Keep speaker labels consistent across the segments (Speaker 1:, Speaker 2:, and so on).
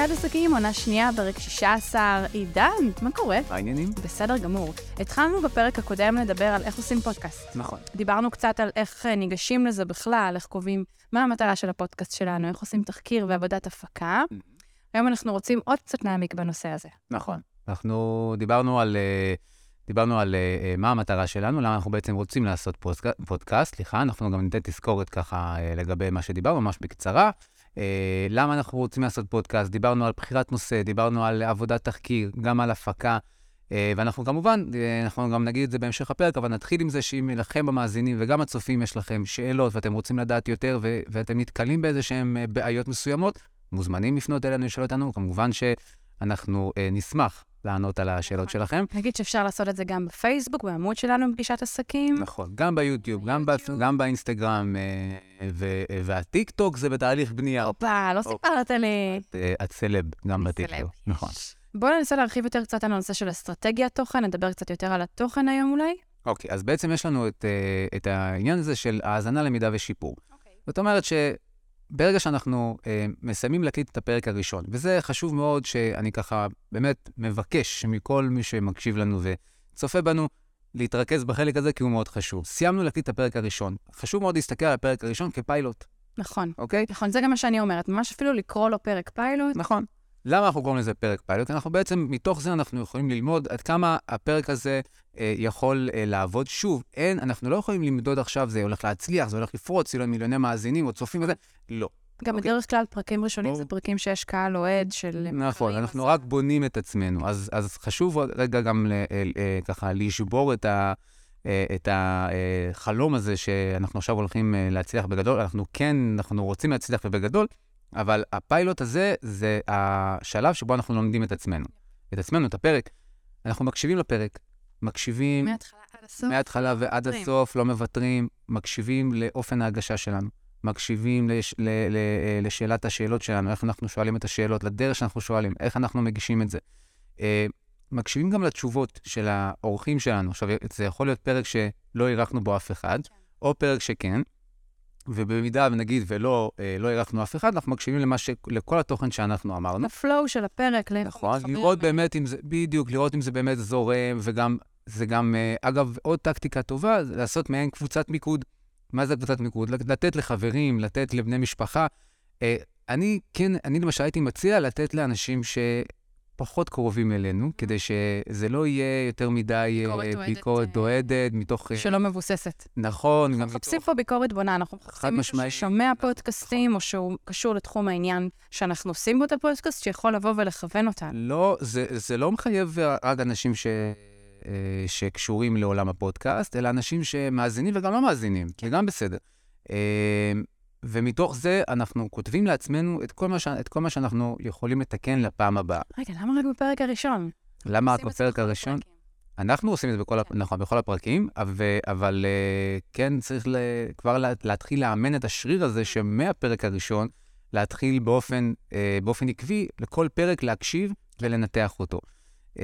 Speaker 1: פגישת עסקים, עונה שנייה, פרק 16. עידן, מה קורה?
Speaker 2: מה העניינים?
Speaker 1: בסדר גמור. התחלנו בפרק הקודם לדבר על איך עושים פודקאסט.
Speaker 2: נכון.
Speaker 1: דיברנו קצת על איך אה, ניגשים לזה בכלל, איך קובעים מה המטרה של הפודקאסט שלנו, איך עושים תחקיר ועבודת הפקה. היום אנחנו רוצים עוד קצת להעמיק בנושא הזה.
Speaker 2: נכון. אנחנו דיברנו על, אה, דיברנו על אה, מה המטרה שלנו, למה אנחנו בעצם רוצים לעשות פודקאסט, פודקאסט, סליחה, אנחנו גם ניתן תזכורת ככה לגבי מה שדיברנו, ממש בקצרה. אה, למה אנחנו רוצים לעשות פודקאסט? דיברנו על בחירת נושא, דיברנו על עבודת תחקיר, גם על הפקה. אה, ואנחנו כמובן, אה, אנחנו גם נגיד את זה בהמשך הפרק, אבל נתחיל עם זה שאם לכם המאזינים וגם הצופים יש לכם שאלות ואתם רוצים לדעת יותר ו- ואתם נתקלים באיזה שהן בעיות מסוימות, מוזמנים לפנות אלינו לשאול אותנו. כמובן שאנחנו נשמח לענות על השאלות נכון. שלכם.
Speaker 1: נגיד שאפשר לעשות את זה גם בפייסבוק, בעמוד שלנו בפגישת עסקים.
Speaker 2: נכון, גם ביוטיוב, גם, ביוטיוב. גם באינסטגרם, אה, והטיק טוק זה בתהליך בנייה.
Speaker 1: הופה, לא סיפרת לי.
Speaker 2: אה, הצלב, גם בטיק טוק, נכון.
Speaker 1: בואו ננסה להרחיב יותר קצת על הנושא של אסטרטגיית תוכן, נדבר קצת יותר על התוכן היום אולי.
Speaker 2: אוקיי, אז בעצם יש לנו את, אה, את העניין הזה של האזנה, למידה ושיפור. אוקיי. זאת אומרת ש... ברגע שאנחנו אה, מסיימים להקליט את הפרק הראשון, וזה חשוב מאוד שאני ככה באמת מבקש מכל מי שמקשיב לנו וצופה בנו, להתרכז בחלק הזה כי הוא מאוד חשוב. סיימנו להקליט את הפרק הראשון. חשוב מאוד להסתכל על הפרק הראשון כפיילוט.
Speaker 1: נכון.
Speaker 2: אוקיי?
Speaker 1: נכון, זה גם מה שאני אומרת. ממש אפילו לקרוא לו פרק פיילוט.
Speaker 2: נכון. למה אנחנו קוראים לזה פרק פיילוט? אנחנו בעצם, מתוך זה אנחנו יכולים ללמוד עד כמה הפרק הזה אה, יכול אה, לעבוד. שוב, אין, אנחנו לא יכולים למדוד עכשיו, זה הולך להצליח, זה הולך לפרוץ, יהיו מיליוני מאזינים או צופים וזה, לא.
Speaker 1: גם אוקיי. בדרך כלל פרקים ראשונים זה פרקים שיש קהל אועד של...
Speaker 2: נכון, אנחנו רק בונים את עצמנו. אז, אז חשוב רגע גם ל, אה, ככה לשבור את ה... את החלום הזה שאנחנו עכשיו הולכים להצליח בגדול. אנחנו כן, אנחנו רוצים להצליח ובגדול, אבל הפיילוט הזה זה השלב שבו אנחנו לומדים את עצמנו. את עצמנו, את הפרק. אנחנו מקשיבים לפרק, מקשיבים...
Speaker 1: מההתחלה עד הסוף?
Speaker 2: מההתחלה ועד הסוף, לא מוותרים, מקשיבים לאופן ההגשה שלנו. מקשיבים לש, ל, ל, ל, לשאלת השאלות שלנו, איך אנחנו שואלים את השאלות, לדרך שאנחנו שואלים, איך אנחנו מגישים את זה. אה, מקשיבים גם לתשובות של האורחים שלנו. עכשיו, זה יכול להיות פרק שלא אירחנו בו אף אחד, כן. או פרק שכן, ובמידה ונגיד ולא אה, לא אירחנו אף אחד, אנחנו מקשיבים למה ש... לכל התוכן שאנחנו אמרנו.
Speaker 1: הפלואו של הפרק, לאיפה
Speaker 2: נכון, לראות באמת אם זה, בדיוק, לראות אם זה באמת זורם, וגם, זה גם, אה, אגב, עוד טקטיקה טובה, זה לעשות מעין קבוצת מיקוד. מה זה קבוצת מיקוד? לתת לחברים, לתת לבני משפחה. אה, אני, כן, אני למשל הייתי מציע לתת לאנשים ש... פחות קרובים אלינו, כדי שזה לא יהיה יותר מדי
Speaker 1: אה,
Speaker 2: ביקורת אוהדת, אה, מתוך...
Speaker 1: שלא מבוססת.
Speaker 2: נכון.
Speaker 1: אנחנו מחפשים פה ביקורת בונה, אנחנו מחפשים מישהו ששומע פודקאסטים, או שהוא קשור לתחום העניין שאנחנו עושים בו את הפודקאסט, שיכול לבוא ולכוון אותנו.
Speaker 2: לא, זה, זה לא מחייב רק אנשים ש... שקשורים לעולם הפודקאסט, אלא אנשים שמאזינים וגם לא מאזינים, זה גם בסדר. ומתוך זה אנחנו כותבים לעצמנו את כל, מה ש... את כל מה שאנחנו יכולים לתקן לפעם הבאה.
Speaker 1: רגע, למה רק בפרק הראשון?
Speaker 2: למה רק בפרק הראשון? אנחנו עושים את זה בכל, הפ... נכון, בכל הפרקים, אבל, אבל uh, כן צריך ל... כבר לה... להתחיל לאמן את השריר הזה שמהפרק הראשון, להתחיל באופן, uh, באופן עקבי לכל פרק להקשיב ולנתח אותו. Uh,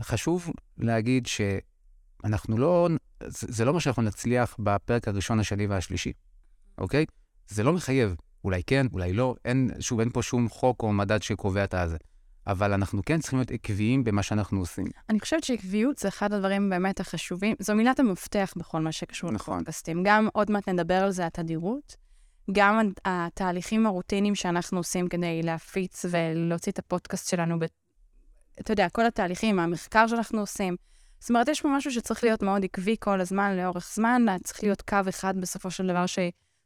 Speaker 2: חשוב להגיד שאנחנו לא, זה, זה לא מה שאנחנו נצליח בפרק הראשון, השני והשלישי, אוקיי? זה לא מחייב. אולי כן, אולי לא. אין, שוב, אין פה שום חוק או מדד שקובע את הזה. אבל אנחנו כן צריכים להיות עקביים במה שאנחנו עושים.
Speaker 1: אני חושבת שעקביות זה אחד הדברים באמת החשובים. זו מילת המפתח בכל מה שקשור נכון. לפודקאסטים. גם, עוד מעט נדבר על זה, התדירות. גם התהליכים הרוטינים שאנחנו עושים כדי להפיץ ולהוציא את הפודקאסט שלנו, ב... אתה יודע, כל התהליכים, המחקר שאנחנו עושים. זאת אומרת, יש פה משהו שצריך להיות מאוד עקבי כל הזמן, לאורך זמן, צריך להיות קו אחד בסופו של דבר ש...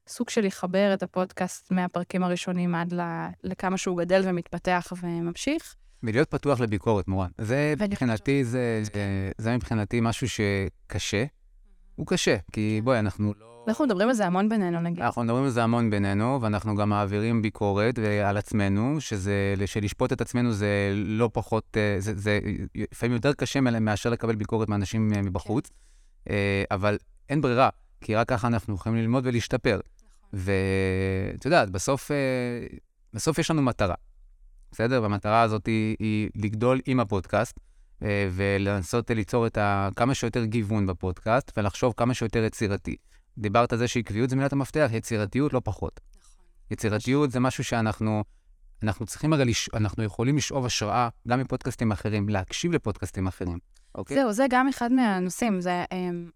Speaker 1: סוג של לחבר את הפודקאסט מהפרקים הראשונים עד לכמה שהוא גדל ומתפתח וממשיך.
Speaker 2: ולהיות פתוח לביקורת, מורן. זה מבחינתי, זה, זה, זה מבחינתי משהו שקשה. הוא קשה, כי בואי, אנחנו לא...
Speaker 1: אנחנו מדברים על זה המון בינינו, נגיד.
Speaker 2: אנחנו מדברים על זה המון בינינו, ואנחנו גם מעבירים ביקורת על עצמנו, שזה, שלשפוט את עצמנו זה לא פחות, אה, זה, זה לפעמים יותר קשה מאשר לקבל ביקורת מאנשים אה, מבחוץ, כן. אבל אין ברירה, כי רק ככה אנחנו יכולים ללמוד ולהשתפר. ואת יודעת, בסוף, אה, בסוף יש לנו מטרה, בסדר? והמטרה הזאת היא, היא לגדול עם הפודקאסט, אה, ולנסות ליצור את ה, כמה שיותר גיוון בפודקאסט, ולחשוב כמה שיותר יצירתי. דיברת על זה שעקביות זה מילת המפתח, יצירתיות לא פחות. נכון. יצירתיות זה משהו שאנחנו... אנחנו צריכים הרי, לש... אנחנו יכולים לשאוב השראה גם מפודקאסטים אחרים, להקשיב לפודקאסטים אחרים, אוקיי?
Speaker 1: זהו, זה גם אחד מהנושאים. זה, um,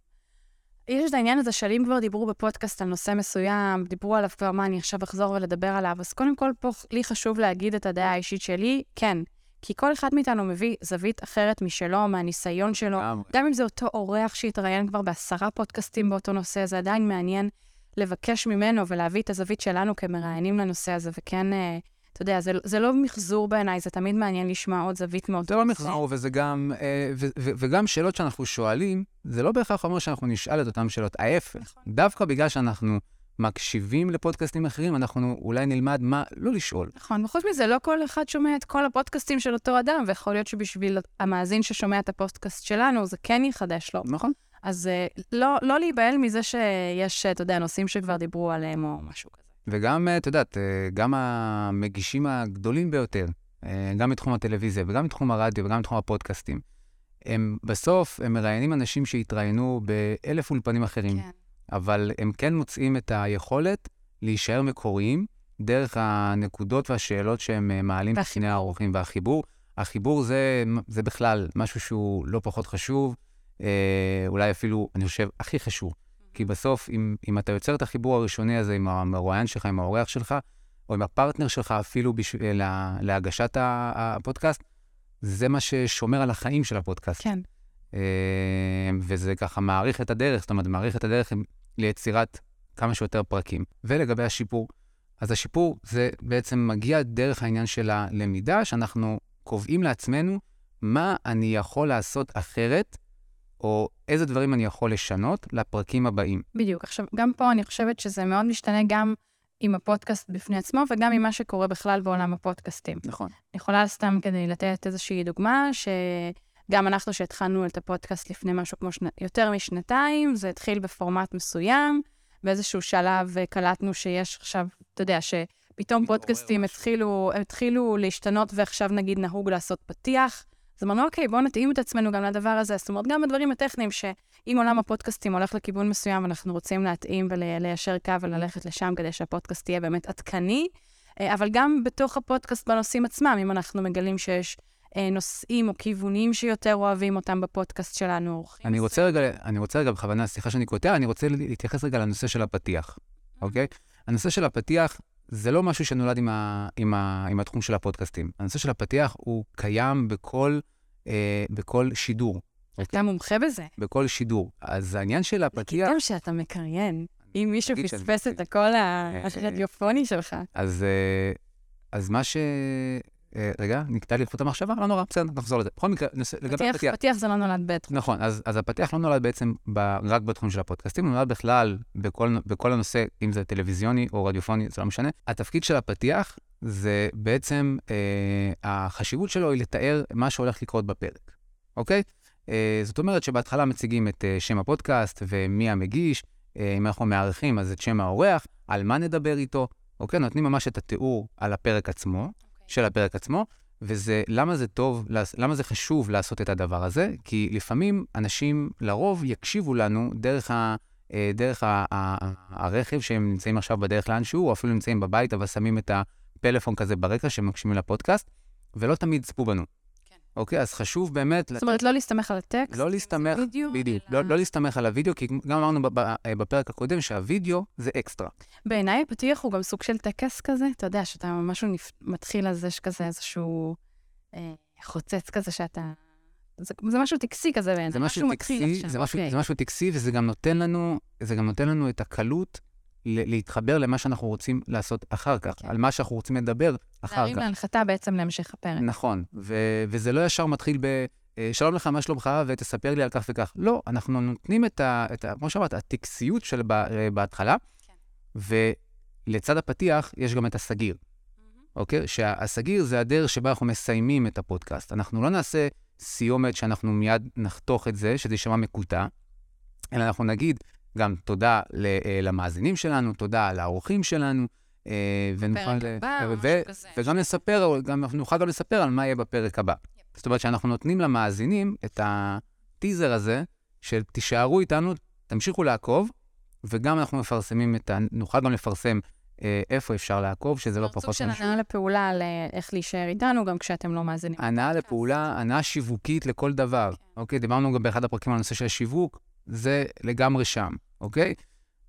Speaker 1: יש את העניין הזה של אם כבר דיברו בפודקאסט על נושא מסוים, דיברו עליו כבר, מה, אני עכשיו אחזור ולדבר עליו, אז קודם כל, פה לי חשוב להגיד את הדעה האישית שלי, כן. כי כל אחד מאיתנו מביא זווית אחרת משלו, מהניסיון שלו. גם, אם זה אותו אורח שהתראיין כבר בעשרה פודקאסטים באותו נושא, זה עדיין מעניין לבקש ממנו ולהביא את הזווית שלנו כמראיינים לנושא הזה, וכן, אה, אתה יודע, זה, זה לא מחזור בעיניי, זה תמיד מעניין לשמוע עוד זווית מאוד...
Speaker 2: זה לא מחזור, וזה גם, אה, ו, ו, וגם שאלות שאנחנו שואלים, זה לא בהכרח אומר שאנחנו נשאל את אותן שאלות. ההפך, נכון. דווקא בגלל שאנחנו מקשיבים לפודקאסטים אחרים, אנחנו אולי נלמד מה לא לשאול.
Speaker 1: נכון, וחוץ מזה, לא כל אחד שומע את כל הפודקאסטים של אותו אדם, ויכול להיות שבשביל המאזין ששומע את הפודקאסט שלנו, זה כן יחדש לו.
Speaker 2: נכון.
Speaker 1: אז uh, לא, לא להיבהל מזה שיש, אתה יודע, נושאים שכבר דיברו עליהם או משהו כזה.
Speaker 2: וגם, את יודעת, אה, גם המגישים הגדולים ביותר, אה, גם מתחום הטלוויזיה וגם מתחום הרדיו וגם מתחום הפודקאסטים, הם בסוף, הם מראיינים אנשים שהתראיינו באלף אולפנים אחרים. כן. אבל הם כן מוצאים את היכולת להישאר מקוריים דרך הנקודות והשאלות שהם מעלים בפני האורחים והחיבור. החיבור זה, זה בכלל משהו שהוא לא פחות חשוב. אה, אולי אפילו, אני חושב, הכי חשוב. כי בסוף, אם, אם אתה יוצר את החיבור הראשוני הזה עם המרואיין שלך, עם האורח שלך, או עם הפרטנר שלך אפילו בשביל, לה, להגשת הפודקאסט, זה מה ששומר על החיים של הפודקאסט.
Speaker 1: כן.
Speaker 2: אה, וזה ככה מעריך את הדרך, זאת אומרת, מעריך את הדרך ליצירת כמה שיותר פרקים. ולגבי השיפור, אז השיפור זה בעצם מגיע דרך העניין של הלמידה, שאנחנו קובעים לעצמנו מה אני יכול לעשות אחרת או איזה דברים אני יכול לשנות לפרקים הבאים.
Speaker 1: בדיוק. עכשיו, גם פה אני חושבת שזה מאוד משתנה גם עם הפודקאסט בפני עצמו, וגם עם מה שקורה בכלל בעולם הפודקאסטים.
Speaker 2: נכון.
Speaker 1: אני יכולה סתם כדי לתת איזושהי דוגמה, שגם אנחנו שהתחלנו את הפודקאסט לפני משהו כמו שנה, יותר משנתיים, זה התחיל בפורמט מסוים, באיזשהו שלב קלטנו שיש עכשיו, אתה יודע, שפתאום פודקאסטים התחילו, התחילו להשתנות, ועכשיו נגיד נהוג לעשות פתיח. אז אמרנו, אוקיי, בואו נתאים את עצמנו גם לדבר הזה. זאת אומרת, גם בדברים הטכניים, שאם עולם הפודקאסטים הולך לכיוון מסוים, אנחנו רוצים להתאים וליישר קו וללכת לשם כדי שהפודקאסט יהיה באמת עדכני, אה, אבל גם בתוך הפודקאסט בנושאים עצמם, אם אנחנו מגלים שיש אה, נושאים או כיוונים שיותר אוהבים אותם בפודקאסט שלנו.
Speaker 2: אני רוצה רגע, אני רוצה רגע, בכוונה, סליחה שאני קוטע, אני רוצה להתייחס רגע לנושא של הפתיח, אוקיי? הנושא של הפתיח, זה לא משהו שנולד עם, ה, עם, ה, עם התחום של הפודקאסטים. הנושא של הפתיח הוא קיים בכל, אה, בכל שידור.
Speaker 1: אתה? מומחה בזה.
Speaker 2: בכל שידור. אז העניין של הפתיח...
Speaker 1: זה שאתה מקריין. אם מישהו פספס את הקול אה, הרדיופוני שלך.
Speaker 2: אז, אה, אז מה ש... אה, רגע, נקטע לי חוט המחשבה, לא נורא, בסדר, נחזור לזה. בכל מקרה,
Speaker 1: לגבי הפתיח. פתיח זה לא נולד בתחום.
Speaker 2: נכון, אז, אז הפתיח לא נולד בעצם ב, רק בתחום של הפודקאסטים, הוא נולד בכלל בכל, בכל הנושא, אם זה טלוויזיוני או רדיופוני, זה לא משנה. התפקיד של הפתיח זה בעצם, אה, החשיבות שלו היא לתאר מה שהולך לקרות בפרק, אוקיי? אה, זאת אומרת שבהתחלה מציגים את אה, שם הפודקאסט ומי המגיש, אה, אם אנחנו מארחים אז את שם האורח, על מה נדבר איתו, אוקיי? נותנים ממש את התיאור על הפרק עצמו. של הפרק עצמו, וזה, למה זה טוב, למה זה חשוב לעשות את הדבר הזה? כי לפעמים אנשים לרוב יקשיבו לנו דרך, ה, אה, דרך ה, ה, הרכב שהם נמצאים עכשיו בדרך לאנשהו, או אפילו נמצאים בבית, אבל שמים את הפלאפון כזה ברקע שמקשיבים לפודקאסט, ולא תמיד יצפו בנו. אוקיי, אז חשוב באמת...
Speaker 1: זאת אומרת, לא להסתמך על הטקסט?
Speaker 2: לא להסתמך, בדיוק, לא, לא להסתמך על הוידאו, כי גם אמרנו בפרק הקודם שהווידאו זה אקסטרה.
Speaker 1: בעיניי הפתיח הוא גם סוג של טקס כזה, אתה יודע, שאתה משהו מתחיל על זה שכזה איזשהו אה, חוצץ כזה שאתה... זה, זה משהו טקסי כזה בעיניי,
Speaker 2: משהו טקסי, זה משהו, אוקיי. זה משהו טקסי, וזה גם נותן לנו, זה גם נותן לנו את הקלות להתחבר למה שאנחנו רוצים לעשות אחר כך, כן. על מה שאנחנו רוצים לדבר אחר כך. להרים
Speaker 1: להנחתה בעצם להמשך הפרק.
Speaker 2: נכון, ו- וזה לא ישר מתחיל ב... אה, שלום לך, מה שלומך, ותספר לי על כך וכך. לא, אנחנו נותנים את ה... את ה כמו שאמרת, הטקסיות של ב- בהתחלה, כן. ולצד הפתיח יש גם את הסגיר, אוקיי? שהסגיר זה הדרך שבה אנחנו מסיימים את הפודקאסט. אנחנו לא נעשה סיומת שאנחנו מיד נחתוך את זה, שזה יישמע מקוטע, אלא אנחנו נגיד, גם תודה אה, למאזינים שלנו, תודה לאורחים שלנו.
Speaker 1: אה, ונוכל... פרק הבא,
Speaker 2: או משהו כזה. וגם נספר, גם נוכל גם לספר על מה יהיה בפרק הבא. Yep. זאת אומרת שאנחנו נותנים למאזינים את הטיזר הזה, של תישארו איתנו, תמשיכו לעקוב, וגם אנחנו מפרסמים את ה... נוכל גם לפרסם איפה אפשר לעקוב, שזה לא פחות.
Speaker 1: סוג של הנאה לפעולה על איך להישאר איתנו, גם כשאתם לא מאזינים.
Speaker 2: הנאה לפעולה, הנאה שיווקית לכל דבר. כן. אוקיי, דיברנו גם באחד הפרקים על הנושא של השיווק, זה לגמרי שם, אוקיי?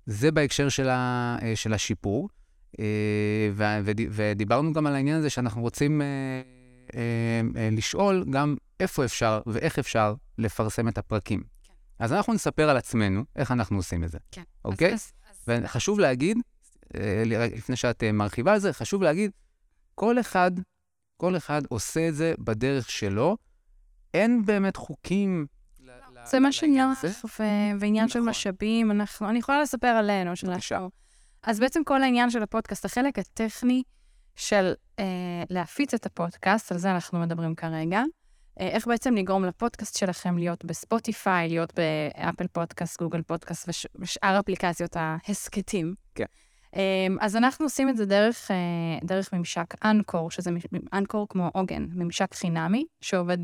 Speaker 2: זה בהקשר של, ה, של השיפור. ודיברנו גם על העניין הזה שאנחנו רוצים לשאול גם איפה אפשר ואיך אפשר לפרסם את הפרקים. כן. אז אנחנו נספר על עצמנו, איך אנחנו עושים את זה. כן. אוקיי? אז, אז... וחשוב להגיד, אה, לפני שאת אה, מרחיבה על זה, חשוב להגיד, כל אחד, כל אחד עושה את זה בדרך שלו. אין באמת חוקים
Speaker 1: זה מה שעניין בסוף, ועניין של נכון. משאבים, אנחנו, אני יכולה לספר עלינו, שלנו. אז בעצם כל העניין של הפודקאסט, החלק הטכני של אה, להפיץ את הפודקאסט, על זה אנחנו מדברים כרגע. אה, איך בעצם לגרום לפודקאסט שלכם להיות בספוטיפיי, להיות באפל פודקאסט, גוגל פודקאסט ושאר אפליקציות ההסכתים.
Speaker 2: כן.
Speaker 1: אה, אז אנחנו עושים את זה דרך, אה, דרך ממשק אנקור, שזה אנקור כמו עוגן, ממשק חינמי, שעובד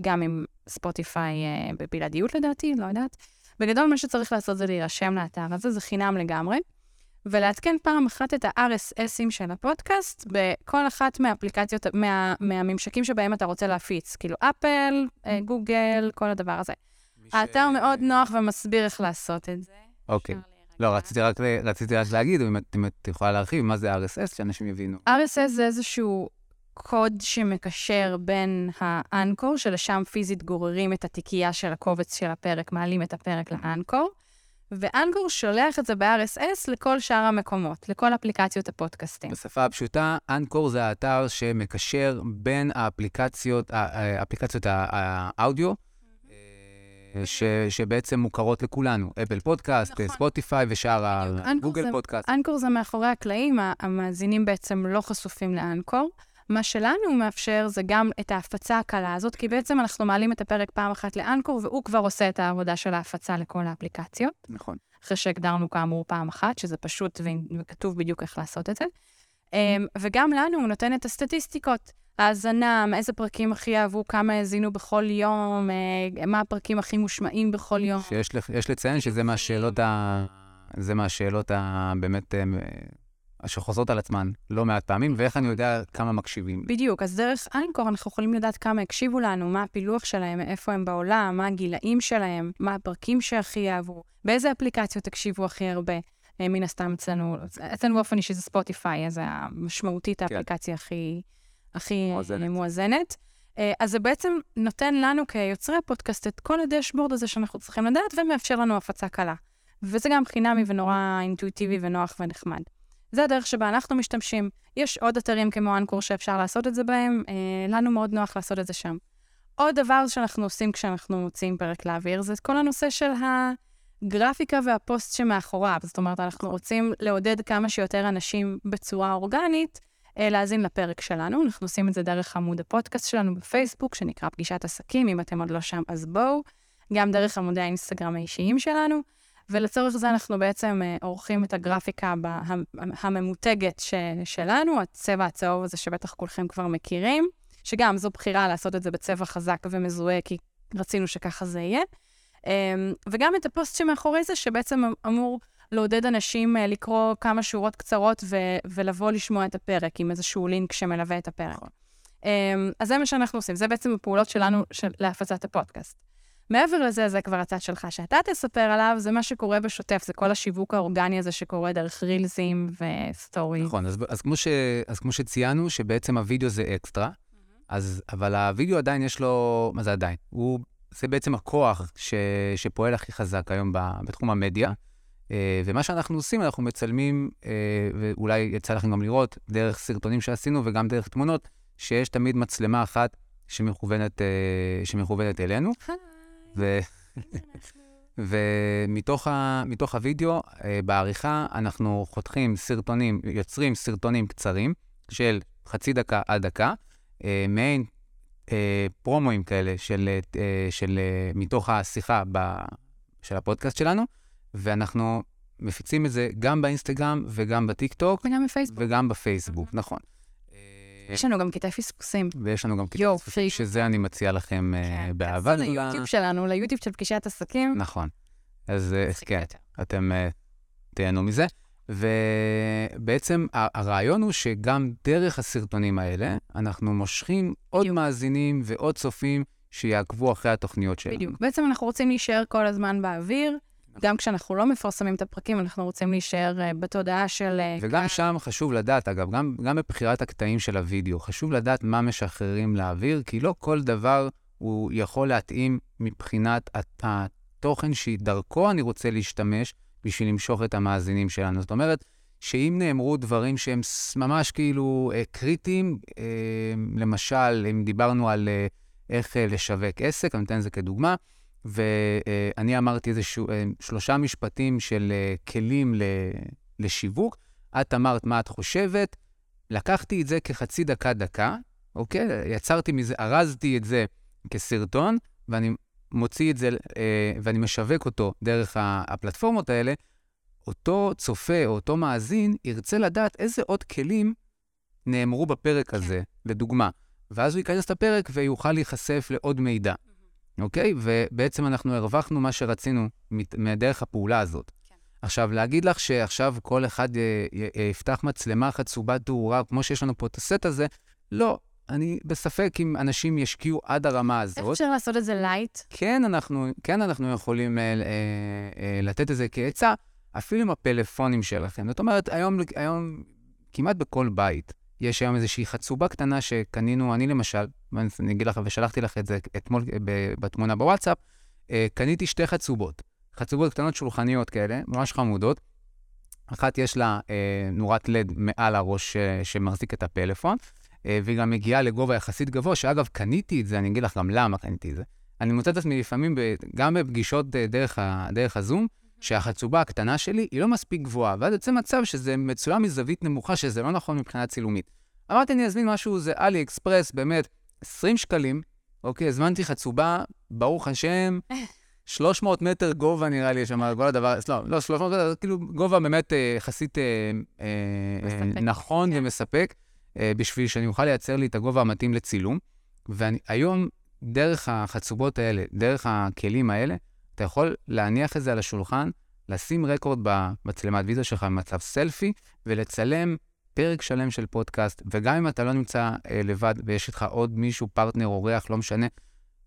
Speaker 1: גם עם ספוטיפיי בבלעדיות לדעתי, לא יודעת. בגדול, מה שצריך לעשות זה להירשם לאתר הזה, זה חינם לגמרי. ולעדכן פעם אחת את ה-RSSים של הפודקאסט בכל אחת מהאפליקציות, מה, מהממשקים שבהם אתה רוצה להפיץ, כאילו אפל, אה, גוגל, כל הדבר הזה. ש... האתר מאוד נוח ומסביר איך לעשות את זה.
Speaker 2: אוקיי. לא, רציתי רק, רציתי רק להגיד, אם את, אם את יכולה להרחיב, מה זה RSS, שאנשים יבינו.
Speaker 1: RSS זה איזשהו קוד שמקשר בין האנקור, שלשם פיזית גוררים את התיקייה של הקובץ של הפרק, מעלים את הפרק לאנקור. ואנגור שולח את זה ב-RSS לכל שאר המקומות, לכל אפליקציות הפודקאסטים.
Speaker 2: בשפה הפשוטה, אנקור זה האתר שמקשר בין האפליקציות, האפליקציות האודיו, אה, ש, שבעצם מוכרות לכולנו, אפל פודקאסט, נכון. ספוטיפיי ושאר הגוגל פודקאסט.
Speaker 1: אנקור זה מאחורי הקלעים, המאזינים בעצם לא חשופים לאנקור. מה שלנו מאפשר זה גם את ההפצה הקלה הזאת, כי בעצם אנחנו מעלים את הפרק פעם אחת לאנקור, והוא כבר עושה את העבודה של ההפצה לכל האפליקציות.
Speaker 2: נכון.
Speaker 1: אחרי שהגדרנו כאמור פעם אחת, שזה פשוט וכתוב בדיוק איך לעשות את זה. אמ, וגם לנו הוא נותן את הסטטיסטיקות. האזנה, איזה פרקים הכי אהבו, כמה האזינו בכל יום, אה, מה הפרקים הכי מושמעים בכל יום.
Speaker 2: שיש לציין שזה מהשאלות ה... זה מהשאלות ה... אה, שחוזרות על עצמן לא מעט פעמים, ואיך אני יודע כמה מקשיבים.
Speaker 1: בדיוק, אז דרך אנקור אנחנו יכולים לדעת כמה הקשיבו לנו, מה הפילוח שלהם, איפה הם בעולם, מה הגילאים שלהם, מה הפרקים שהכי אהבו, באיזה אפליקציות הקשיבו הכי הרבה. אה, מן הסתם אצלנו, אצלנו באופן אישי זה ספוטיפיי, אז זה המשמעותית כן. האפליקציה הכי, הכי מואזנת. מואזנת. אה, אז זה בעצם נותן לנו כיוצרי הפודקאסט את כל הדשבורד הזה שאנחנו צריכים לדעת, ומאפשר לנו הפצה קלה. וזה גם חינמי ונורא אינטואיטיבי ונוח ונחמד. זה הדרך שבה אנחנו משתמשים. יש עוד אתרים כמו אנקור שאפשר לעשות את זה בהם, אה, לנו מאוד נוח לעשות את זה שם. עוד דבר שאנחנו עושים כשאנחנו מוציאים פרק לאוויר, זה כל הנושא של הגרפיקה והפוסט שמאחוריו. זאת אומרת, אנחנו רוצים לעודד כמה שיותר אנשים בצורה אורגנית אה, להאזין לפרק שלנו. אנחנו עושים את זה דרך עמוד הפודקאסט שלנו בפייסבוק, שנקרא פגישת עסקים. אם אתם עוד לא שם, אז בואו. גם דרך עמודי האינסטגרם האישיים שלנו. ולצורך זה אנחנו בעצם אה, עורכים את הגרפיקה הממותגת ש, שלנו, הצבע הצהוב הזה שבטח כולכם כבר מכירים, שגם זו בחירה לעשות את זה בצבע חזק ומזוהה, כי רצינו שככה זה יהיה. אמ, וגם את הפוסט שמאחורי זה, שבעצם אמ, אמור לעודד אנשים אה, לקרוא כמה שורות קצרות ו- ולבוא לשמוע את הפרק עם איזשהו לינק שמלווה את הפרק. נכון. אמ, אז זה מה שאנחנו עושים, זה בעצם הפעולות שלנו של להפצת הפודקאסט. מעבר לזה, זה כבר הצד שלך שאתה תספר עליו, זה מה שקורה בשוטף, זה כל השיווק האורגני הזה שקורה דרך רילזים וסטורי.
Speaker 2: נכון, אז, אז, כמו, ש, אז כמו שציינו, שבעצם הווידאו זה אקסטרה, mm-hmm. אז, אבל הווידאו עדיין יש לו, מה זה עדיין? הוא, זה בעצם הכוח ש, שפועל הכי חזק היום ב, בתחום המדיה. אה, ומה שאנחנו עושים, אנחנו מצלמים, אה, ואולי יצא לכם גם לראות, דרך סרטונים שעשינו וגם דרך תמונות, שיש תמיד מצלמה אחת שמכוונת, אה, שמכוונת אלינו. ו... ומתוך ה... הווידאו, אה, בעריכה, אנחנו חותכים סרטונים, יוצרים סרטונים קצרים של חצי דקה עד דקה, אה, מעין אה, פרומואים כאלה של, של אה, מתוך השיחה ב, של הפודקאסט שלנו, ואנחנו מפיצים את זה גם באינסטגרם וגם בטיקטוק.
Speaker 1: וגם בפייסבוק.
Speaker 2: וגם בפייסבוק, נכון.
Speaker 1: יש לנו גם קטעי פספוסים.
Speaker 2: ויש לנו גם קטעי פספוסים, שזה אני מציע לכם אה, כן, באהבה
Speaker 1: גדולה. ליוטיוב שלנו, ליוטיוב של פגישת עסקים.
Speaker 2: נכון. אז אה, כן, אתם אה, תהנו מזה. ובעצם הרעיון הוא שגם דרך הסרטונים האלה, אנחנו מושכים עוד. מאזינים ועוד צופים שיעקבו אחרי התוכניות שלנו.
Speaker 1: בדיוק. בעצם אנחנו רוצים להישאר כל הזמן באוויר. גם כשאנחנו לא מפרסמים את הפרקים, אנחנו רוצים להישאר uh, בתודעה של... Uh,
Speaker 2: וגם שם חשוב לדעת, אגב, גם, גם בבחירת הקטעים של הוידאו, חשוב לדעת מה משחררים לאוויר, כי לא כל דבר הוא יכול להתאים מבחינת התוכן שדרכו אני רוצה להשתמש בשביל למשוך את המאזינים שלנו. זאת אומרת, שאם נאמרו דברים שהם ממש כאילו אה, קריטיים, אה, למשל, אם דיברנו על אה, איך אה, לשווק עסק, אני אתן את זה כדוגמה, ואני אמרתי איזה אה, שלושה משפטים של אה, כלים לשיווק, את אמרת מה את חושבת, לקחתי את זה כחצי דקה-דקה, אוקיי? יצרתי מזה, ארזתי את זה כסרטון, ואני מוציא את זה, אה, ואני משווק אותו דרך הפלטפורמות האלה, אותו צופה או אותו מאזין ירצה לדעת איזה עוד כלים נאמרו בפרק כן. הזה, לדוגמה. ואז הוא ייכנס לפרק ויוכל להיחשף לעוד מידע. אוקיי? ובעצם אנחנו הרווחנו מה שרצינו מדרך הפעולה הזאת. כן. עכשיו, להגיד לך שעכשיו כל אחד יפתח מצלמה חצובת תאורה, כמו שיש לנו פה את הסט הזה, לא. אני בספק אם אנשים ישקיעו עד הרמה הזאת. איך
Speaker 1: אפשר לעשות את זה light?
Speaker 2: כן, אנחנו, כן אנחנו יכולים אה, אה, אה, לתת את זה כעצה, אפילו עם הפלאפונים שלכם. זאת אומרת, היום, היום כמעט בכל בית יש היום איזושהי חצובה קטנה שקנינו, אני למשל, אני אגיד לך, ושלחתי לך את זה אתמול בתמונה בוואטסאפ, אה, קניתי שתי חצובות. חצובות קטנות שולחניות כאלה, ממש חמודות. אחת יש לה אה, נורת לד מעל הראש אה, שמחזיק את הפלאפון, אה, והיא גם מגיעה לגובה יחסית גבוה, שאגב, קניתי את זה, אני אגיד לך גם למה קניתי את זה. אני מוצא את עצמי לפעמים, גם בפגישות אה, דרך, ה, דרך הזום, שהחצובה הקטנה שלי היא לא מספיק גבוהה, ואז יוצא מצב שזה מצולם מזווית נמוכה, שזה לא נכון מבחינה צילומית. אמרתי, אני אזמין משהו, זה אלי אקספרס, באמת, 20 שקלים, אוקיי, הזמנתי חצובה, ברוך השם, 300 מטר גובה נראה לי, שם כל הדבר, לא, לא, 300 מטר, כאילו גובה באמת אה, יחסית אה, אה, נכון כן. ומספק. אה, בשביל שאני אוכל לייצר לי את הגובה המתאים לצילום. והיום, דרך החצובות האלה, דרך הכלים האלה, אתה יכול להניח את זה על השולחן, לשים record במצלמת וידאו שלך במצב סלפי, ולצלם פרק שלם של פודקאסט, וגם אם אתה לא נמצא אה, לבד ויש איתך עוד מישהו, פרטנר, אורח, לא משנה,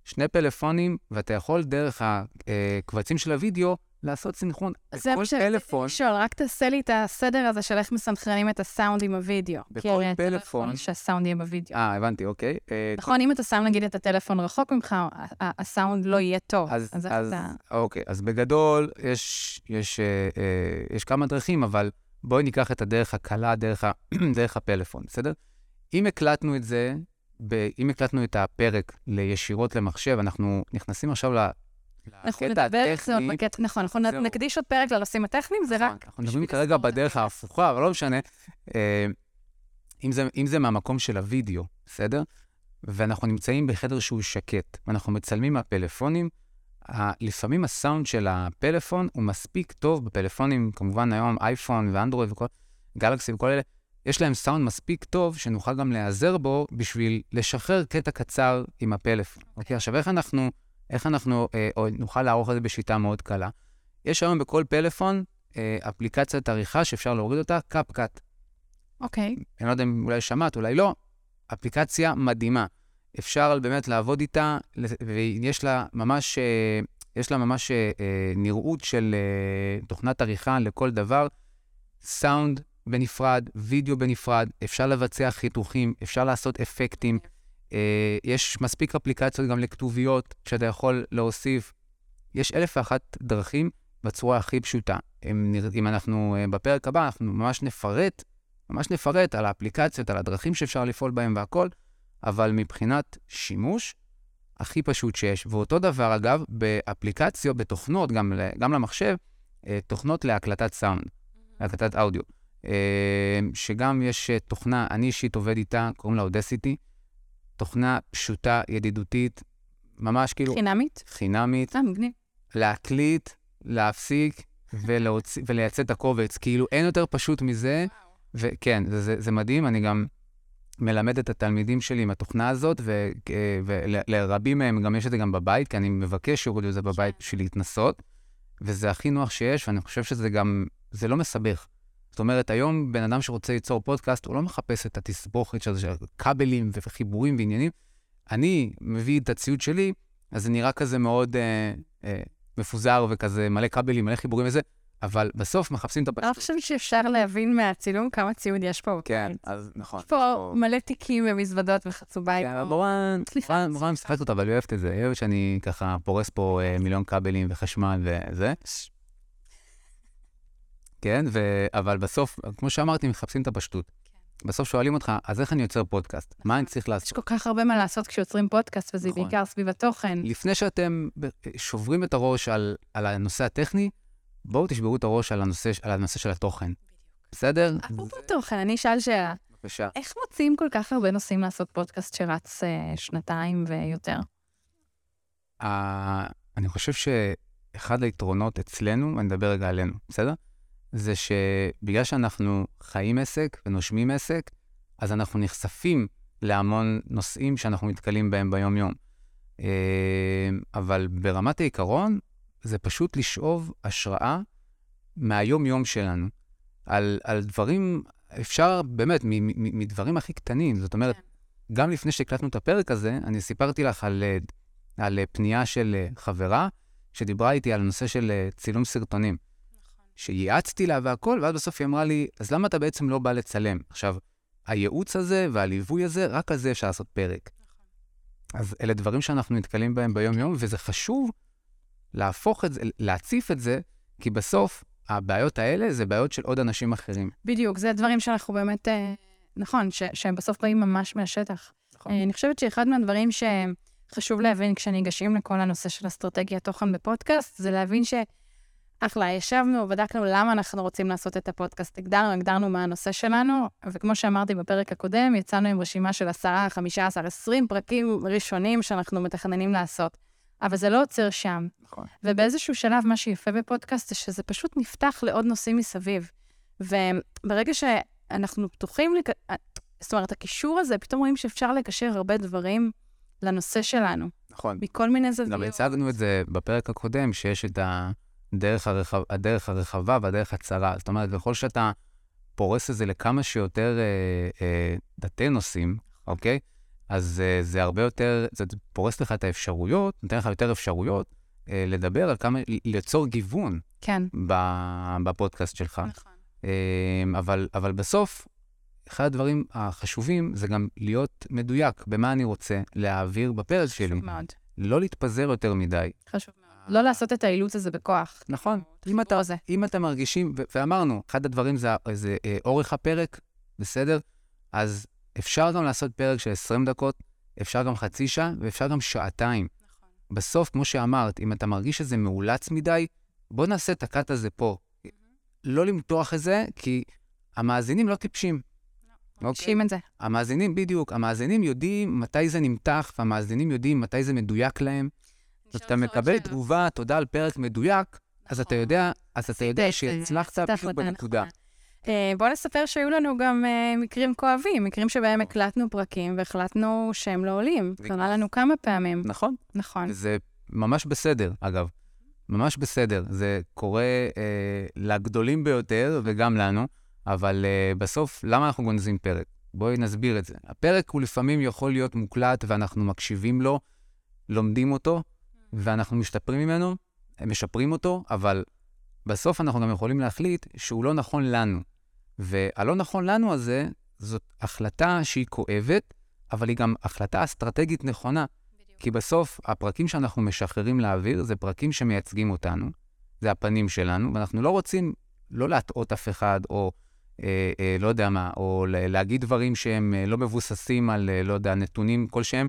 Speaker 2: שני פלאפונים, ואתה יכול דרך הקבצים של הוידאו לעשות סינכרון בכל פלאפון.
Speaker 1: שואל, רק תעשה לי את הסדר הזה של איך מסנכרנים את הסאונד עם הוידאו.
Speaker 2: בכל פלאפון.
Speaker 1: שהסאונד יהיה בוידאו.
Speaker 2: אה, הבנתי, אוקיי.
Speaker 1: אה, נכון, אם אתה שם נגיד את הטלפון רחוק ממך, הסאונד לא יהיה טוב.
Speaker 2: אז, אז, אז אתה... אוקיי, אז בגדול, יש, יש, אה, אה, יש כמה דרכים, אבל בואי ניקח את הדרך הקלה, דרך, ה, דרך הפלאפון, בסדר? אם הקלטנו את זה, ב, אם הקלטנו את הפרק לישירות למחשב, אנחנו נכנסים עכשיו
Speaker 1: אנחנו נדבר על זה עוד בקטע, נכון, אנחנו נקדיש עוד פרק לנושאים הטכניים, זה
Speaker 2: נכון,
Speaker 1: רק...
Speaker 2: אנחנו מדברים כרגע בדרך ההפוכה, אבל לא משנה. אה, אם זה מהמקום של הוידאו, בסדר? ואנחנו נמצאים בחדר שהוא שקט, ואנחנו מצלמים מהפלאפונים, לפעמים הסאונד של הפלאפון הוא מספיק טוב, בפלאפונים, כמובן היום אייפון ואנדרואיד וכל, גלקסי וכל אלה, יש להם סאונד מספיק טוב שנוכל גם להיעזר בו בשביל לשחרר קטע קצר עם הפלאפון. אוקיי, okay, עכשיו איך אנחנו איך אנחנו אה, או נוכל לערוך את זה בשיטה מאוד קלה? יש היום בכל פלאפון אה, אפליקציית עריכה שאפשר להוריד אותה, CapCut.
Speaker 1: אוקיי. Okay.
Speaker 2: אני לא יודע אם אולי שמעת, אולי לא. אפליקציה מדהימה. אפשר באמת לעבוד איתה, ויש לה ממש, אה, יש לה ממש אה, אה נראות של תוכנת עריכה לכל דבר. סאונד בנפרד, וידאו בנפרד, אפשר לבצע חיתוכים, אפשר לעשות אפקטים. יש מספיק אפליקציות גם לכתוביות שאתה יכול להוסיף. יש אלף ואחת דרכים בצורה הכי פשוטה. אם, אם אנחנו בפרק הבא, אנחנו ממש נפרט, ממש נפרט על האפליקציות, על הדרכים שאפשר לפעול בהן והכל, אבל מבחינת שימוש, הכי פשוט שיש. ואותו דבר, אגב, באפליקציות, בתוכנות, גם, גם למחשב, אה, תוכנות להקלטת סאונד, להקלטת אודיו. שגם יש תוכנה, אני אישית עובד איתה, קוראים לה אודסיטי. תוכנה פשוטה, ידידותית, ממש כאילו...
Speaker 1: חינמית?
Speaker 2: חינמית.
Speaker 1: אה, מגניב.
Speaker 2: להקליט, להפסיק ולהוציא, ולייצא את הקובץ. כאילו, אין יותר פשוט מזה. וכן, זה, זה, זה מדהים, אני גם מלמד את התלמידים שלי עם התוכנה הזאת, ולרבים מהם גם יש את זה גם בבית, כי אני מבקש שיורידו את זה בבית בשביל להתנסות, וזה הכי נוח שיש, ואני חושב שזה גם, זה לא מסבך. זאת אומרת, היום בן אדם שרוצה ליצור פודקאסט, הוא לא מחפש את התסבוכת של כבלים וחיבורים ועניינים. אני מביא את הציוד שלי, אז זה נראה כזה מאוד אה, אה, מפוזר וכזה מלא כבלים, מלא חיבורים וזה, אבל בסוף מחפשים את
Speaker 1: הפשטות. אני חושבת שאפשר להבין מהצילום כמה ציוד יש פה.
Speaker 2: כן, אז נכון.
Speaker 1: יש פה מלא תיקים ומזוודות וחצוביים.
Speaker 2: כן, מורן, מורן משחקת אותה, אבל היא אוהבת את זה. היא אוהבת שאני ככה פורס פה אה, מיליון כבלים וחשמל וזה. כן, אבל בסוף, כמו שאמרתי, מחפשים את הפשטות. כן. בסוף שואלים אותך, אז איך אני יוצר פודקאסט? מה אני צריך לעשות?
Speaker 1: יש כל כך הרבה מה לעשות כשיוצרים פודקאסט, וזה נכון. בעיקר סביב התוכן.
Speaker 2: לפני שאתם שוברים את הראש על הנושא הטכני, בואו תשברו את הראש על הנושא, על הנושא של התוכן. בסדר?
Speaker 1: אפרופו תוכן, אני אשאל שאלה.
Speaker 2: בבקשה.
Speaker 1: איך מוצאים כל כך הרבה נושאים לעשות פודקאסט שרץ אה, שנתיים ויותר?
Speaker 2: Uh, אני חושב שאחד היתרונות אצלנו, ואני אדבר רגע עלינו, בסדר? זה שבגלל שאנחנו חיים עסק ונושמים עסק, אז אנחנו נחשפים להמון נושאים שאנחנו נתקלים בהם ביום-יום. אה, אבל ברמת העיקרון, זה פשוט לשאוב השראה מהיום-יום שלנו, על, על דברים, אפשר באמת, מדברים הכי קטנים. זאת אומרת, כן. גם לפני שהקלטנו את הפרק הזה, אני סיפרתי לך על, על פנייה של חברה, שדיברה איתי על הנושא של צילום סרטונים. שייעצתי לה והכל, ואז בסוף היא אמרה לי, אז למה אתה בעצם לא בא לצלם? עכשיו, הייעוץ הזה והליווי הזה, רק על זה אפשר לעשות פרק. נכון. אז אלה דברים שאנחנו נתקלים בהם ביום-יום, וזה חשוב להפוך את זה, להציף את זה, כי בסוף הבעיות האלה זה בעיות של עוד אנשים אחרים.
Speaker 1: בדיוק, זה דברים שאנחנו באמת, אה, נכון, ש, שהם בסוף באים ממש מהשטח. נכון. אה, אני חושבת שאחד מהדברים שחשוב להבין כשניגשים לכל הנושא של אסטרטגיית תוכן בפודקאסט, זה להבין ש... אחלה, ישבנו, בדקנו למה אנחנו רוצים לעשות את הפודקאסט, הגדרנו, הגדרנו מה הנושא שלנו, וכמו שאמרתי בפרק הקודם, יצאנו עם רשימה של 10, 15, 20 פרקים ראשונים שאנחנו מתכננים לעשות. אבל זה לא עוצר שם.
Speaker 2: נכון.
Speaker 1: ובאיזשהו שלב, מה שיפה בפודקאסט זה שזה פשוט נפתח לעוד נושאים מסביב. וברגע שאנחנו פתוחים, לק... זאת אומרת, הקישור הזה, פתאום רואים שאפשר לקשר הרבה דברים לנושא שלנו.
Speaker 2: נכון.
Speaker 1: מכל מיני זוויות.
Speaker 2: גם הצגנו את זה בפרק הקודם, שיש את. הדרך, הרחב, הדרך הרחבה והדרך הצרה. זאת אומרת, ככל שאתה פורס את זה לכמה שיותר אה, אה, דתי נושאים, אוקיי? אז אה, זה הרבה יותר, זה פורס לך את האפשרויות, נותן לך יותר אפשרויות אה, לדבר על כמה, ליצור גיוון.
Speaker 1: כן.
Speaker 2: בפודקאסט שלך.
Speaker 1: נכון.
Speaker 2: אה, אבל, אבל בסוף, אחד הדברים החשובים זה גם להיות מדויק במה אני רוצה להעביר בפרק שלי.
Speaker 1: חשוב מאוד.
Speaker 2: לא להתפזר יותר מדי.
Speaker 1: חשוב מאוד. לא לעשות את האילוץ הזה בכוח.
Speaker 2: נכון. אם אתה, אם אתה מרגישים, ואמרנו, אחד הדברים זה, זה אה, אורך הפרק, בסדר? אז אפשר גם לעשות פרק של 20 דקות, אפשר גם חצי שעה, ואפשר גם שעתיים. נכון. בסוף, כמו שאמרת, אם אתה מרגיש שזה מאולץ מדי, בוא נעשה את הקאט הזה פה. Mm-hmm. לא למתוח את זה, כי המאזינים לא טיפשים.
Speaker 1: לא, מרגישים את זה.
Speaker 2: המאזינים, בדיוק, המאזינים יודעים מתי זה נמתח, והמאזינים יודעים מתי זה מדויק להם. כשאתה מקבל תגובה, תודה על פרק מדויק, אז אתה נכון. יודע, אז אתה יודע שהצלחת בדיוק בנקודה.
Speaker 1: אה, בוא נספר שהיו לנו גם uh, מקרים כואבים, מקרים שבהם. הקלטנו פרקים והחלטנו שהם לא עולים. קרה לנו כמה פעמים.
Speaker 2: נכון.
Speaker 1: נכון.
Speaker 2: זה ממש בסדר, אגב. ממש בסדר. זה קורה uh, לגדולים ביותר וגם לנו, אבל uh, בסוף, למה אנחנו גונזים פרק? בואי נסביר את זה. הפרק הוא לפעמים יכול להיות מוקלט ואנחנו מקשיבים לו, לומדים אותו, ואנחנו משתפרים ממנו, משפרים אותו, אבל בסוף אנחנו גם יכולים להחליט שהוא לא נכון לנו. והלא נכון לנו הזה, זאת החלטה שהיא כואבת, אבל היא גם החלטה אסטרטגית נכונה. בדיוק. כי בסוף, הפרקים שאנחנו משחררים לאוויר זה פרקים שמייצגים אותנו, זה הפנים שלנו, ואנחנו לא רוצים לא להטעות אף אחד, או אה, אה, לא יודע מה, או להגיד דברים שהם אה, לא מבוססים על, אה, לא יודע, נתונים כלשהם.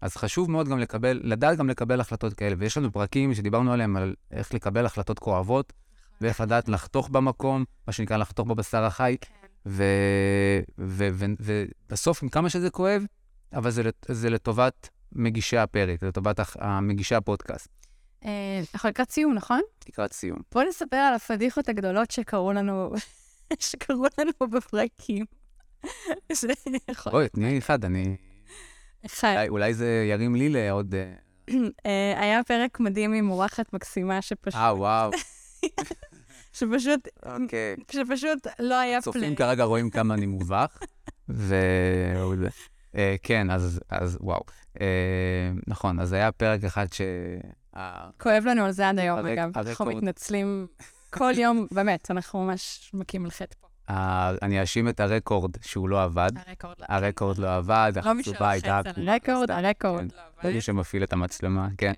Speaker 2: אז חשוב מאוד גם לקבל, לדעת גם לקבל החלטות כאלה. ויש לנו פרקים שדיברנו עליהם על איך לקבל החלטות כואבות. ואיך לדעת לחתוך במקום, מה שנקרא לחתוך בבשר החי. כן. ובסוף, עם כמה שזה כואב, אבל זה, זה לטובת מגישי הפרק, לטובת מגישי הפודקאסט.
Speaker 1: אה, אנחנו לקראת סיום, נכון?
Speaker 2: לקראת סיום.
Speaker 1: בוא נספר על הפדיחות הגדולות שקרו לנו, שקרו לנו בפרקים.
Speaker 2: בואי, תני אחד, אני...
Speaker 1: אחד.
Speaker 2: אולי זה ירים לי לעוד...
Speaker 1: אה, היה פרק מדהים עם אורחת מקסימה שפשוט...
Speaker 2: אה, וואו.
Speaker 1: שפשוט,
Speaker 2: אוקיי.
Speaker 1: שפשוט לא היה פליי.
Speaker 2: צופים כרגע רואים כמה אני מובך, ו... אה, כן, אז, אז וואו. אה, נכון, אז היה פרק אחד ש...
Speaker 1: כואב לנו על זה עד היום, אגב. אנחנו מתנצלים כל יום, באמת, אנחנו ממש מכים על חטא פה.
Speaker 2: אני אאשים את הרקורד שהוא לא עבד.
Speaker 1: הרקורד לא
Speaker 2: עבד. הרקורד לא עבד,
Speaker 1: לא מי שלוחץ על הרקורד, הרקורד לא עבד.
Speaker 2: מי שמפעיל את המצלמה, כן.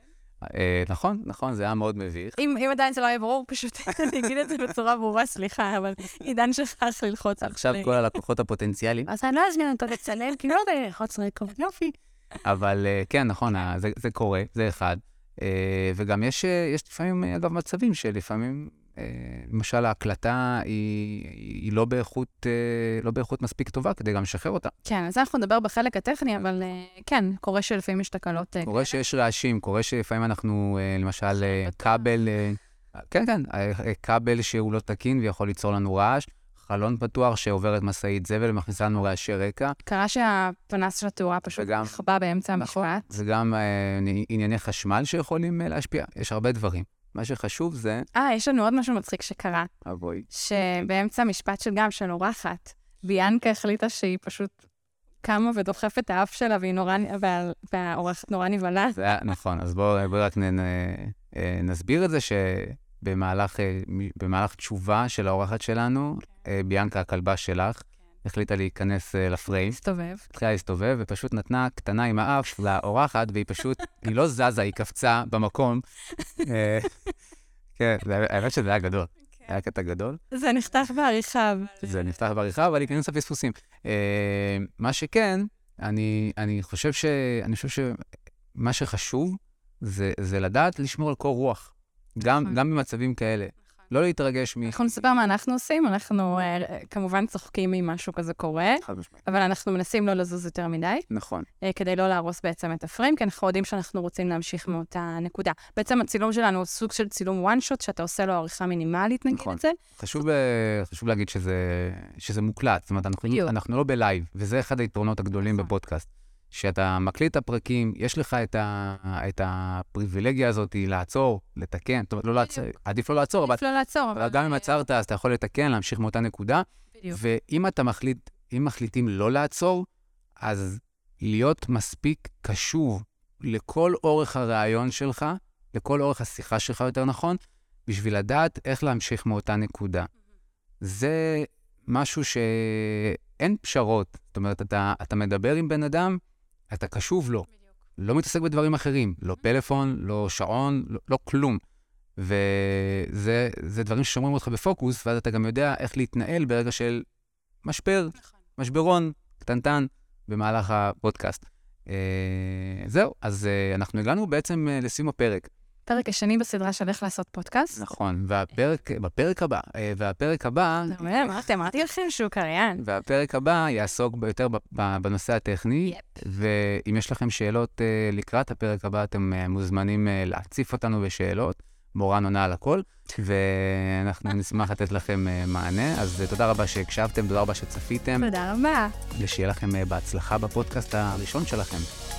Speaker 2: אה, נכון, נכון, זה היה מאוד מביך.
Speaker 1: אם עדיין זה לא היה ברור, פשוט אני אגיד את זה בצורה ברורה, סליחה, אבל עידן שכח ללחוץ
Speaker 2: על עכשיו כל הלקוחות הפוטנציאליים.
Speaker 1: אז אני לא אזמין אותו לצלם, כי לא יודע ללחוץ רקורד, יופי.
Speaker 2: אבל אה, כן, נכון, זה קורה, זה אחד. אה, וגם יש לפעמים, אגב, מצבים שלפעמים למשל, ההקלטה היא, היא לא, באיכות, לא באיכות מספיק טובה כדי גם לשחרר אותה.
Speaker 1: כן, אז אנחנו נדבר בחלק הטכני, אבל כן, קורה שלפעמים יש תקלות.
Speaker 2: קורה שיש רעשים, קורה שלפעמים אנחנו, למשל, כבל, כן, כן, כבל שהוא לא תקין ויכול ליצור לנו רעש. חלון פתוח שעוברת משאית זבל ומכניסה לנו רעשי רקע.
Speaker 1: קרה שהפנס של התאורה פשוט נכבה באמצע
Speaker 2: נכון,
Speaker 1: המשפט.
Speaker 2: זה גם אה, ענייני חשמל שיכולים אה, להשפיע, יש הרבה דברים. מה שחשוב זה...
Speaker 1: אה, יש לנו עוד משהו מצחיק שקרה.
Speaker 2: אבוי.
Speaker 1: שבאמצע המשפט של גם של אורחת, ביאנקה החליטה שהיא פשוט קמה ודוחפת את האף שלה, והיא נורא, והאורחת נורא נבהלה.
Speaker 2: זה היה, נכון, אז בואו בוא רק נ, אה, נסביר את זה, שבמהלך אה, תשובה של האורחת שלנו, okay. אה, ביאנקה, הכלבה שלך. החליטה להיכנס לפריים.
Speaker 1: להסתובב.
Speaker 2: התחילה להסתובב, ופשוט נתנה קטנה עם האף לאורחת, והיא פשוט, היא לא זזה, היא קפצה במקום. כן, האמת שזה היה גדול. כן. היה קטע גדול.
Speaker 1: זה נחתך בעריכה.
Speaker 2: זה נחתך בעריכה, אבל ייכנס לפספוסים. מה שכן, אני, אני חושב ש... אני חושב שמה שחשוב זה, זה לדעת לשמור על קור רוח. גם, נכון. גם במצבים כאלה. לא להתרגש מ...
Speaker 1: אנחנו נספר מה אנחנו עושים, אנחנו אה, כמובן צוחקים אם משהו כזה קורה, אבל אנחנו מנסים לא לזוז יותר מדי.
Speaker 2: נכון.
Speaker 1: אה, כדי לא להרוס בעצם את הפריים, כי אנחנו יודעים שאנחנו רוצים להמשיך מאותה נקודה. בעצם הצילום שלנו הוא סוג של צילום one shot, שאתה עושה לו עריכה מינימלית, נגיד נכון. את זה.
Speaker 2: חשוב, אה, חשוב להגיד שזה, שזה מוקלט, זאת אומרת, אנחנו, אנחנו לא בלייב, וזה אחד היתרונות הגדולים נכון. בפודקאסט. שאתה מקליט את הפרקים, יש לך את, ה, את הפריבילגיה הזאת לעצור, לתקן, זאת אומרת, לא לעצור, עדיף לא לעצור,
Speaker 1: עדיף לא לעצור,
Speaker 2: אבל... גם אם עצרת, אז אתה יכול לתקן, להמשיך מאותה נקודה. בדיוק. ואם אתה מחליט, אם מחליטים לא לעצור, אז להיות מספיק קשוב לכל אורך הראיון שלך, לכל אורך השיחה שלך, יותר נכון, בשביל לדעת איך להמשיך מאותה נקודה. זה משהו שאין פשרות. זאת אומרת, אתה, אתה מדבר עם בן אדם, אתה קשוב לו. בדיוק. לא מתעסק בדברים אחרים, לא פלאפון, לא שעון, לא, לא כלום. וזה דברים ששומרים אותך בפוקוס, ואז אתה גם יודע איך להתנהל ברגע של משבר, נכון. משברון קטנטן במהלך הפודקאסט. אה, זהו, אז אה, אנחנו הגענו בעצם אה, לסיום הפרק.
Speaker 1: הפרק השני בסדרה של איך לעשות פודקאסט.
Speaker 2: נכון, והפרק, בפרק הבא, אה, והפרק הבא...
Speaker 1: אמרתי, אמרתי לכם שהוא קריין.
Speaker 2: והפרק הבא יעסוק יותר בנושא הטכני, ואם יש לכם שאלות אה, לקראת הפרק הבא, אתם אה, מוזמנים להציף אותנו בשאלות. מורן עונה על הכל, ואנחנו נשמח לתת לכם מענה. אז תודה רבה שהקשבתם, תודה רבה שצפיתם.
Speaker 1: תודה רבה.
Speaker 2: ושיהיה לכם בהצלחה בפודקאסט הראשון שלכם.